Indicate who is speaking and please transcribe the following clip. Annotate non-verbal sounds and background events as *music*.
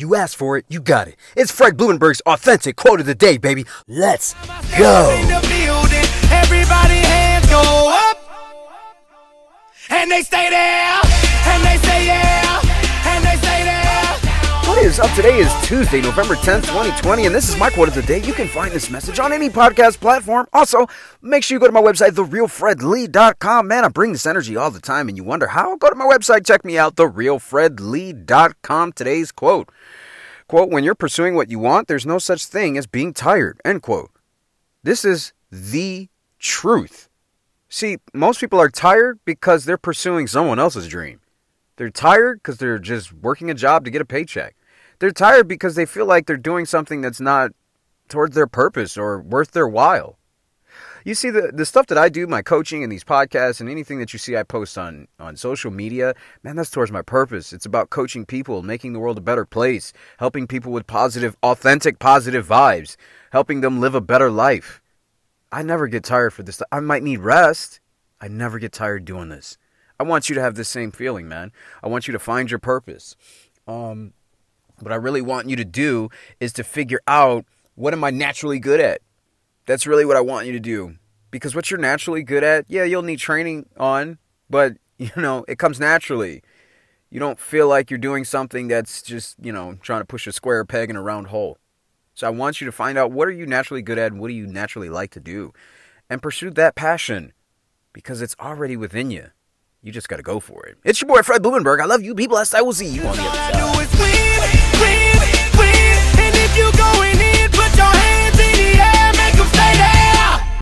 Speaker 1: You asked for it, you got it. It's Fred Blumenberg's authentic quote of the day, baby. Let's go.
Speaker 2: Everybody hands go up. And they stay there. And they say yeah.
Speaker 1: Up? Today is Tuesday, November 10th, 2020, and this is my quote of the day. You can find this message on any podcast platform. Also, make sure you go to my website, therealfredlee.com. Man, I bring this energy all the time, and you wonder how? Go to my website, check me out, therealfredlee.com. Today's quote. Quote, when you're pursuing what you want, there's no such thing as being tired. End quote. This is the truth. See, most people are tired because they're pursuing someone else's dream. They're tired because they're just working a job to get a paycheck. They're tired because they feel like they're doing something that's not towards their purpose or worth their while. You see, the, the stuff that I do, my coaching and these podcasts and anything that you see I post on, on social media, man, that's towards my purpose. It's about coaching people, making the world a better place, helping people with positive, authentic, positive vibes, helping them live a better life. I never get tired for this. I might need rest. I never get tired doing this. I want you to have the same feeling, man. I want you to find your purpose. Um, what I really want you to do is to figure out what am I naturally good at? That's really what I want you to do. Because what you're naturally good at, yeah, you'll need training on, but *laughs* you know, it comes naturally. You don't feel like you're doing something that's just, you know, trying to push a square peg in a round hole. So I want you to find out what are you naturally good at and what do you naturally like to do and pursue that passion because it's already within you. You just got to go for it. It's your boy Fred Blumenberg. I love you people. I will see you on the other side.